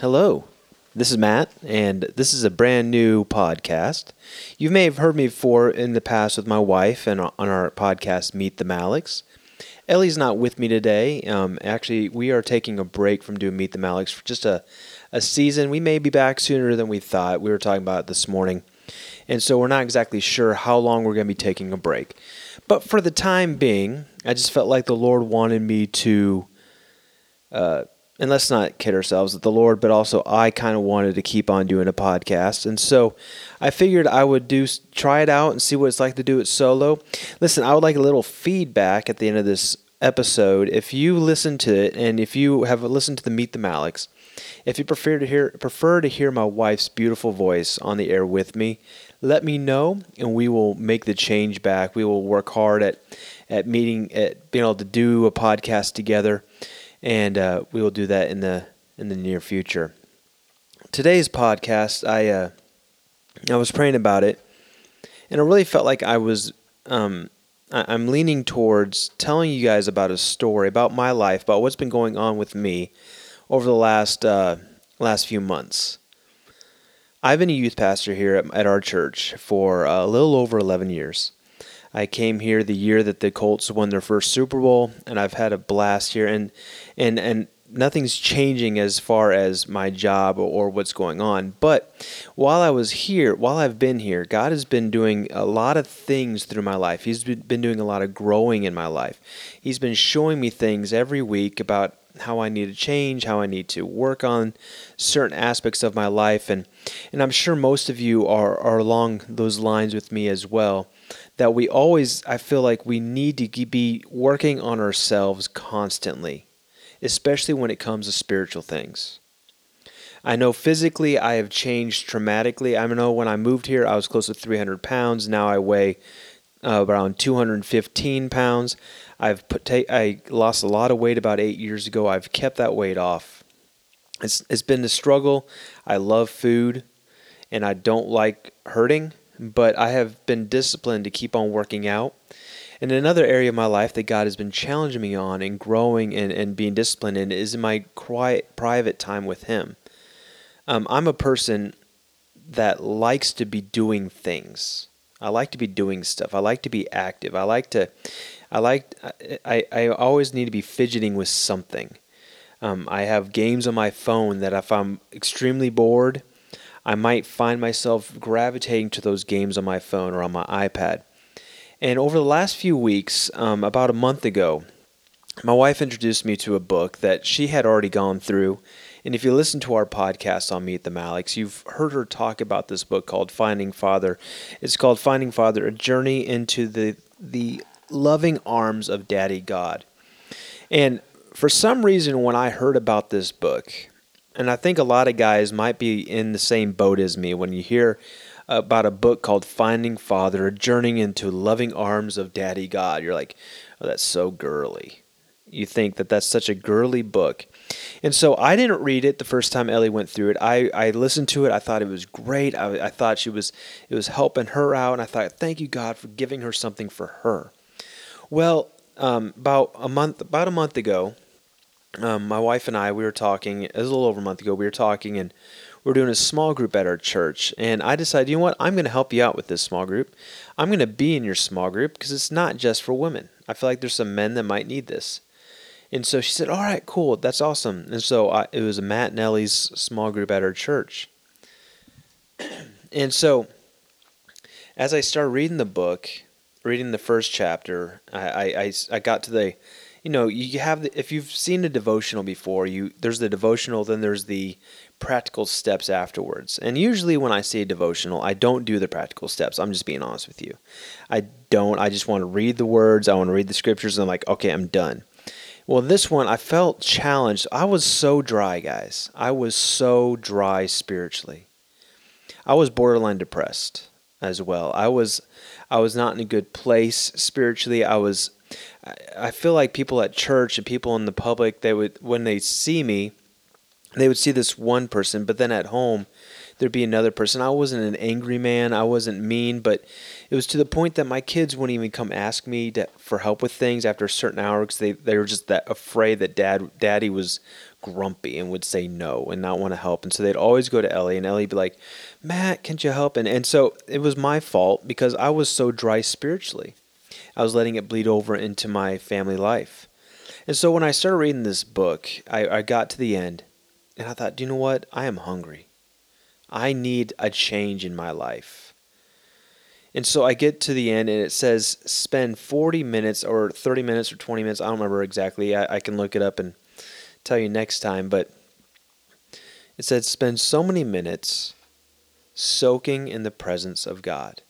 Hello, this is Matt, and this is a brand new podcast. You may have heard me before in the past with my wife and on our podcast, Meet the Maliks. Ellie's not with me today. Um, actually, we are taking a break from doing Meet the Maliks for just a, a season. We may be back sooner than we thought. We were talking about it this morning. And so we're not exactly sure how long we're going to be taking a break. But for the time being, I just felt like the Lord wanted me to uh, and let's not kid ourselves that the Lord, but also I kind of wanted to keep on doing a podcast. And so I figured I would do try it out and see what it's like to do it solo. Listen, I would like a little feedback at the end of this episode. If you listen to it and if you have listened to the Meet the Maliks, if you prefer to hear prefer to hear my wife's beautiful voice on the air with me, let me know and we will make the change back. We will work hard at at meeting at being able to do a podcast together and uh, we will do that in the in the near future. Today's podcast, I uh, I was praying about it, and I really felt like I was um, I, I'm leaning towards telling you guys about a story about my life, about what's been going on with me over the last uh, last few months. I've been a youth pastor here at, at our church for a little over 11 years. I came here the year that the Colts won their first Super Bowl, and I've had a blast here. And and and nothing's changing as far as my job or what's going on. But while I was here, while I've been here, God has been doing a lot of things through my life. He's been doing a lot of growing in my life. He's been showing me things every week about how I need to change, how I need to work on certain aspects of my life and and I'm sure most of you are are along those lines with me as well that we always I feel like we need to be working on ourselves constantly, especially when it comes to spiritual things. I know physically I have changed dramatically. I know when I moved here I was close to 300 pounds. Now I weigh uh, around 215 pounds. I've put ta- I lost a lot of weight about eight years ago. I've kept that weight off. It's it's been a struggle. I love food, and I don't like hurting, but I have been disciplined to keep on working out. And another area of my life that God has been challenging me on and growing and, and being disciplined in is in my quiet, private time with Him. Um, I'm a person that likes to be doing things. I like to be doing stuff. I like to be active. I like to, I like, I, I always need to be fidgeting with something. Um, I have games on my phone that if I'm extremely bored, I might find myself gravitating to those games on my phone or on my iPad. And over the last few weeks, um, about a month ago, my wife introduced me to a book that she had already gone through. And if you listen to our podcast on Meet the Maliks, you've heard her talk about this book called Finding Father. It's called Finding Father, a journey into the the loving arms of Daddy God. And for some reason, when I heard about this book, and I think a lot of guys might be in the same boat as me when you hear about a book called Finding Father, a journey into loving arms of Daddy God. You're like, oh, that's so girly. You think that that's such a girly book. And so I didn't read it the first time Ellie went through it. I, I listened to it. I thought it was great. I, I thought she was it was helping her out, and I thought, thank you God for giving her something for her. Well, um, about a month about a month ago, um, my wife and I, we were talking, it was a little over a month ago, we were talking and we are doing a small group at our church. And I decided, you know what, I'm going to help you out with this small group. I'm going to be in your small group because it's not just for women. I feel like there's some men that might need this. And so she said, all right, cool, that's awesome. And so I, it was Matt and Ellie's small group at our church. and so as I started reading the book, reading the first chapter, I, I, I got to the you know you have the, if you've seen a devotional before you there's the devotional then there's the practical steps afterwards. And usually when i say a devotional i don't do the practical steps. I'm just being honest with you. I don't i just want to read the words i want to read the scriptures and i'm like okay i'm done. Well this one i felt challenged. I was so dry guys. I was so dry spiritually. I was borderline depressed as well. I was i was not in a good place spiritually. I was I feel like people at church and people in the public, they would when they see me, they would see this one person, but then at home, there'd be another person. I wasn't an angry man. I wasn't mean, but it was to the point that my kids wouldn't even come ask me to, for help with things after a certain hour because they, they were just that afraid that dad daddy was grumpy and would say no and not want to help. And so they'd always go to Ellie and Ellie'd be like, Matt, can't you help? And, and so it was my fault because I was so dry spiritually. I was letting it bleed over into my family life. And so when I started reading this book, I, I got to the end and I thought, do you know what? I am hungry. I need a change in my life. And so I get to the end and it says spend 40 minutes or 30 minutes or 20 minutes. I don't remember exactly. I, I can look it up and tell you next time. But it said spend so many minutes soaking in the presence of God.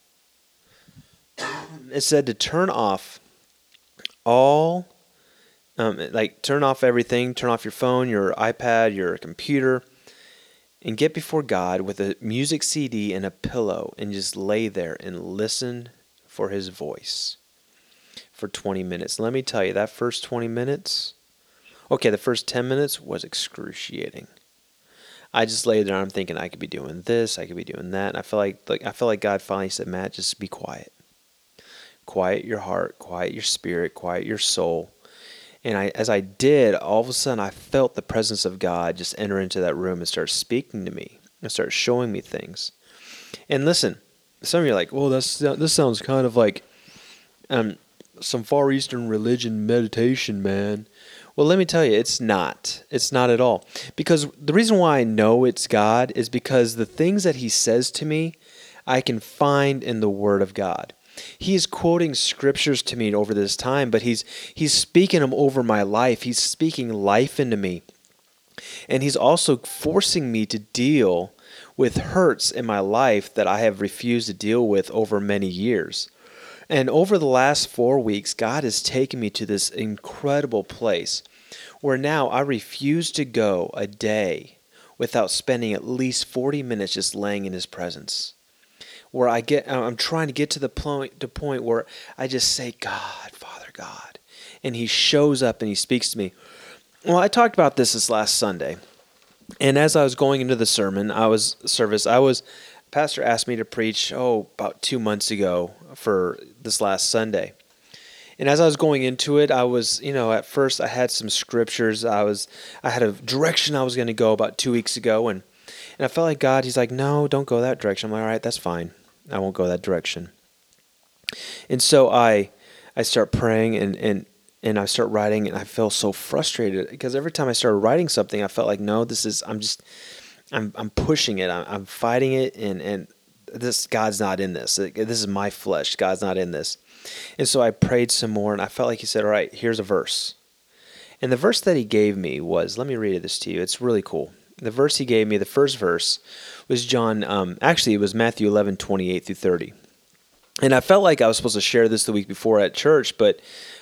It said to turn off all, um, like turn off everything, turn off your phone, your iPad, your computer and get before God with a music CD and a pillow and just lay there and listen for His voice for 20 minutes. Let me tell you, that first 20 minutes, okay, the first 10 minutes was excruciating. I just lay there. I'm thinking I could be doing this, I could be doing that. And I feel like, like I feel like God finally said, Matt, just be quiet. Quiet your heart, quiet your spirit, quiet your soul, and I, as I did, all of a sudden I felt the presence of God just enter into that room and start speaking to me and start showing me things. And listen, some of you are like, "Well, that's this sounds kind of like um, some Far Eastern religion meditation, man." Well, let me tell you, it's not. It's not at all. Because the reason why I know it's God is because the things that He says to me, I can find in the Word of God. He's quoting scriptures to me over this time, but he's he's speaking them over my life. He's speaking life into me. And he's also forcing me to deal with hurts in my life that I have refused to deal with over many years. And over the last 4 weeks, God has taken me to this incredible place where now I refuse to go a day without spending at least 40 minutes just laying in his presence where I get uh, I'm trying to get to the point to point where I just say God, Father God, and he shows up and he speaks to me. Well, I talked about this this last Sunday. And as I was going into the sermon, I was service, I was pastor asked me to preach oh about 2 months ago for this last Sunday. And as I was going into it, I was, you know, at first I had some scriptures. I was I had a direction I was going to go about 2 weeks ago and and I felt like God, he's like, "No, don't go that direction." I'm like, "All right, that's fine." I won't go that direction. And so I I start praying and and and I start writing and I feel so frustrated because every time I started writing something I felt like no this is I'm just I'm I'm pushing it. I'm, I'm fighting it and and this God's not in this. This is my flesh. God's not in this. And so I prayed some more and I felt like he said all right here's a verse. And the verse that he gave me was let me read this to you. It's really cool the verse he gave me the first verse was John. Um, actually, it was Matthew 11, 28 through 30. And I felt like I was supposed to share this the week before at church, but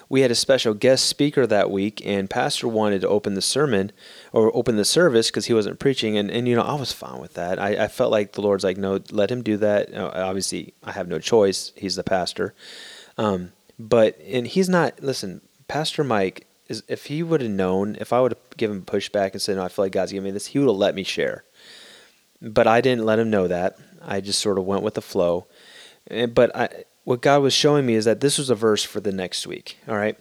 we had a special guest speaker that week, and Pastor wanted to open the sermon or open the service because he wasn't preaching. And, and, you know, I was fine with that. I, I felt like the Lord's like, no, let him do that. obviously, I have no choice. He's the pastor. Um, but, and he's not, listen, Pastor Mike is, if he would have known, if I would have given pushback and said, no, I feel like God's giving me this, he would have let me share. But I didn't let him know that. I just sort of went with the flow. But I, what God was showing me is that this was a verse for the next week. All right.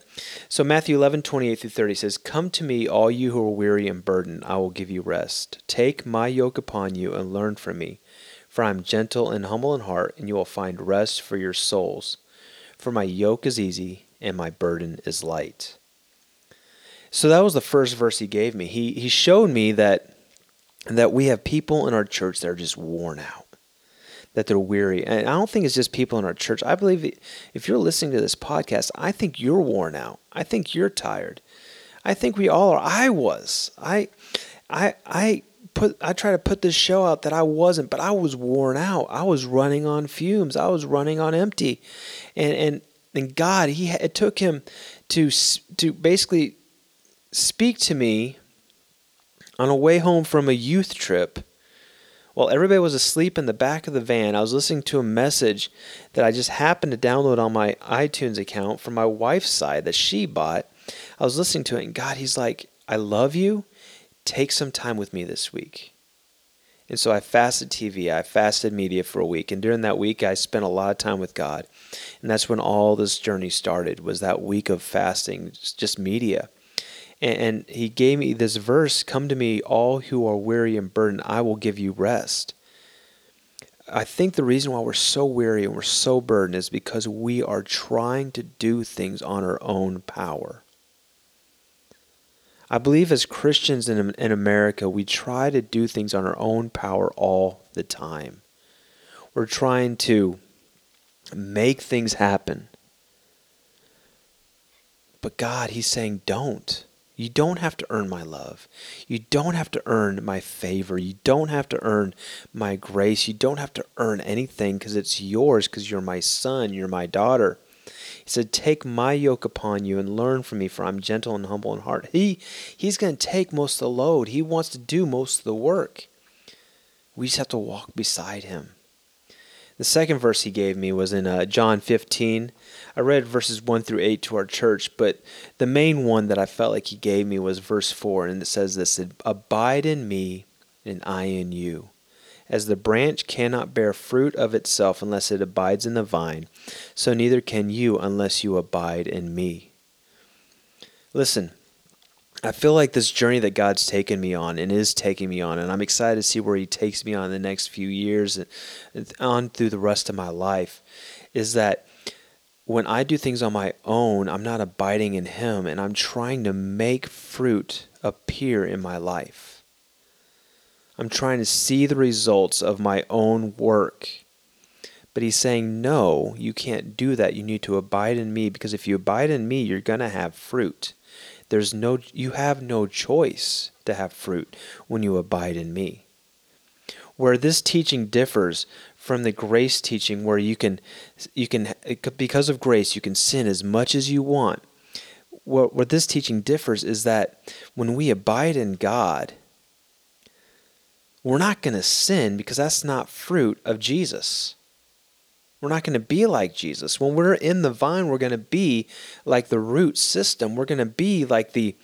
So Matthew 11, 28 through 30 says, Come to me, all you who are weary and burdened, I will give you rest. Take my yoke upon you and learn from me. For I am gentle and humble in heart, and you will find rest for your souls. For my yoke is easy and my burden is light. So that was the first verse he gave me. He, he showed me that that we have people in our church that are just worn out, that they're weary. And I don't think it's just people in our church. I believe if you're listening to this podcast, I think you're worn out. I think you're tired. I think we all are. I was. I, I, I put. I try to put this show out that I wasn't, but I was worn out. I was running on fumes. I was running on empty, and and and God, He it took Him to to basically speak to me on a way home from a youth trip, while everybody was asleep in the back of the van, I was listening to a message that I just happened to download on my iTunes account from my wife's side that she bought. I was listening to it, and God, He's like, I love you. Take some time with me this week. And so I fasted TV, I fasted media for a week, and during that week I spent a lot of time with God. And that's when all this journey started was that week of fasting, just media. And, he gave me this verse, come to me all who are weary and burdened, I will give you rest. I think the reason why we're so weary and we're so burdened is because we are trying to do things on our own power. I believe as Christians in, in America, we try to do things on our own power all the time. We're trying to make things happen. But God, He's saying, don't. You don't have to earn my love. You don't have to earn my favor. You don't have to earn my grace. You don't have to earn anything because it's yours because you're my son, you're my daughter. He said, Take my yoke upon you and learn from me, for I'm gentle and humble in heart. He, he's going to take most of the load, He wants to do most of the work. We just have to walk beside Him. The second verse he gave me was in uh, John 15. I read verses 1 through 8 to our church, but the main one that I felt like he gave me was verse 4, and it says this Abide in me, and I in you. As the branch cannot bear fruit of itself unless it abides in the vine, so neither can you unless you abide in me. Listen, I feel like this journey that God's taken me on and is taking me on, and I'm excited to see where He takes me on in the next few years and on through the rest of my life, is that when I do things on my own, I'm not abiding in Him and I'm trying to make fruit appear in my life. I'm trying to see the results of my own work. But he's saying, No, you can't do that. You need to abide in me because if you abide in me, you're going to have fruit. There's no you have no choice to have fruit when you abide in me. Where this teaching differs from the grace teaching where you can you can because of grace you can sin as much as you want. What what this teaching differs is that when we abide in God, we're not going to sin because that's not fruit of Jesus. We're not going to be like Jesus. When we're in the vine, we're going to be like the root system. We're going to be like the,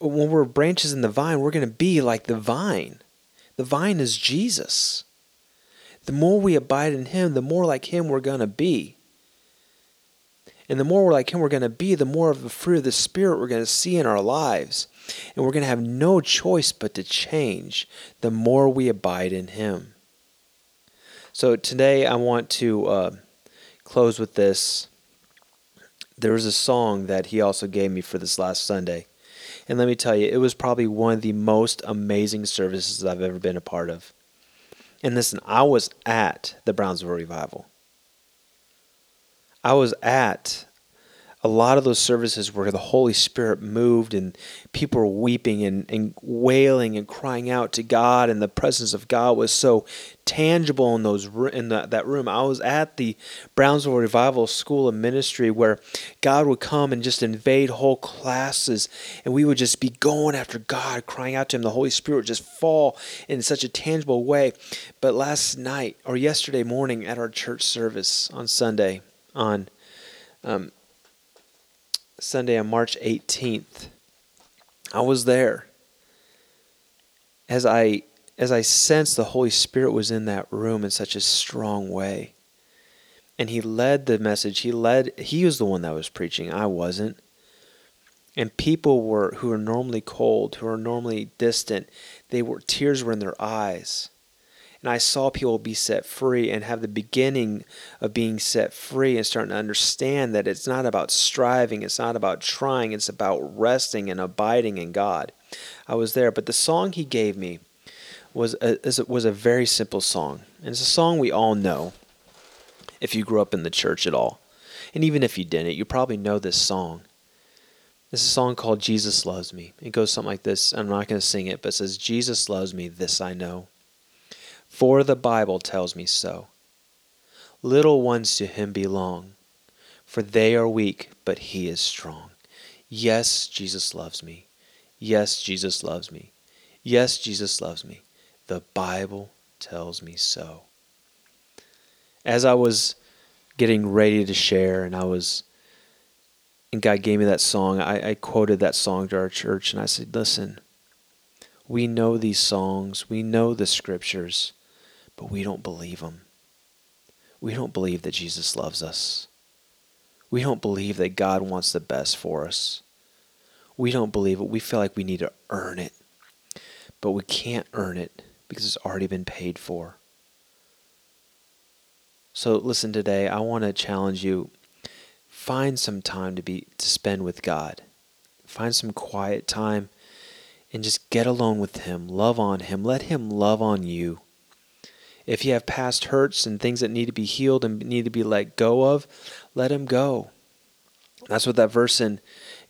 when we're branches in the vine, we're going to be like the vine. The vine is Jesus. The more we abide in Him, the more like Him we're going to be. And the more we're like Him we're going to be, the more of the fruit of the Spirit we're going to see in our lives. And we're going to have no choice but to change the more we abide in Him. So today I want to uh, close with this. There was a song that he also gave me for this last Sunday. And let me tell you, it was probably one of the most amazing services I've ever been a part of. And listen, I was at the Brownsville Revival. I was at a lot of those services where the Holy Spirit moved and people were weeping and, and wailing and crying out to God, and the presence of God was so tangible in those in the, that room. I was at the Brownsville Revival School of Ministry where God would come and just invade whole classes, and we would just be going after God, crying out to Him. The Holy Spirit would just fall in such a tangible way. But last night or yesterday morning at our church service on Sunday on um, Sunday on March 18th. I was there. As I as I sensed the Holy Spirit was in that room in such a strong way. And he led the message. He led he was the one that was preaching. I wasn't. And people were who are normally cold, who are normally distant, they were tears were in their eyes and I saw people be set free and have the beginning of being set free and starting to understand that it's not about striving, it's not about trying, it's about resting and abiding in God. I was there, but the song he gave me was a, was a very simple song. And it's a song we all know if you grew up in the church at all. And even if you didn't, you probably know this song. It's a song called Jesus Loves Me. It goes something like this. I'm not going to sing it, but it says, Jesus loves me, this I know for the Bible tells me so. Little ones to him belong, for they are weak, but he is strong. Yes, Jesus loves me. Yes, Jesus loves me. Yes, Jesus loves me. The Bible tells me so. As I was getting ready to share, and I was, and God gave me that song, I, I quoted that song to our church, and I said, Listen, We know these songs, we know the scriptures, but we don't believe them. We don't believe that Jesus loves us. We don't believe that God wants the best for us. We don't believe it. We feel like we need to earn it. But we can't earn it because it's already been paid for. So listen today, I want to challenge you find some time to be to spend with God. Find some quiet time and just get alone with him. Love on him. Let him love on you. If you have past hurts and things that need to be healed and need to be let go of, let him go. That's what that verse in,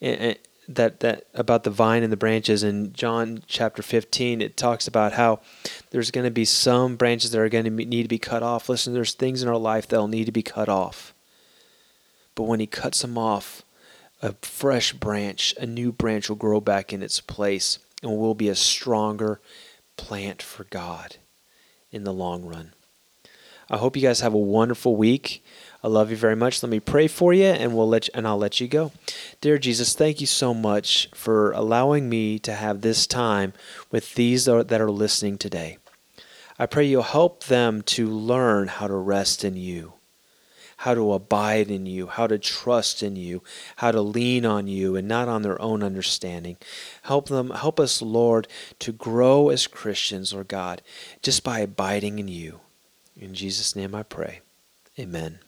in that that about the vine and the branches in John chapter 15 it talks about how there's going to be some branches that are going to need to be cut off. Listen there's things in our life that'll need to be cut off. But when he cuts them off a fresh branch a new branch will grow back in its place and will be a stronger plant for God in the long run I hope you guys have a wonderful week I love you very much. Let me pray for you and we'll let you, and I'll let you go. Dear Jesus, thank you so much for allowing me to have this time with these that are listening today. I pray you'll help them to learn how to rest in you, how to abide in you, how to trust in you, how to lean on you and not on their own understanding. Help them help us, Lord, to grow as Christians, Lord God, just by abiding in you. In Jesus' name I pray. Amen.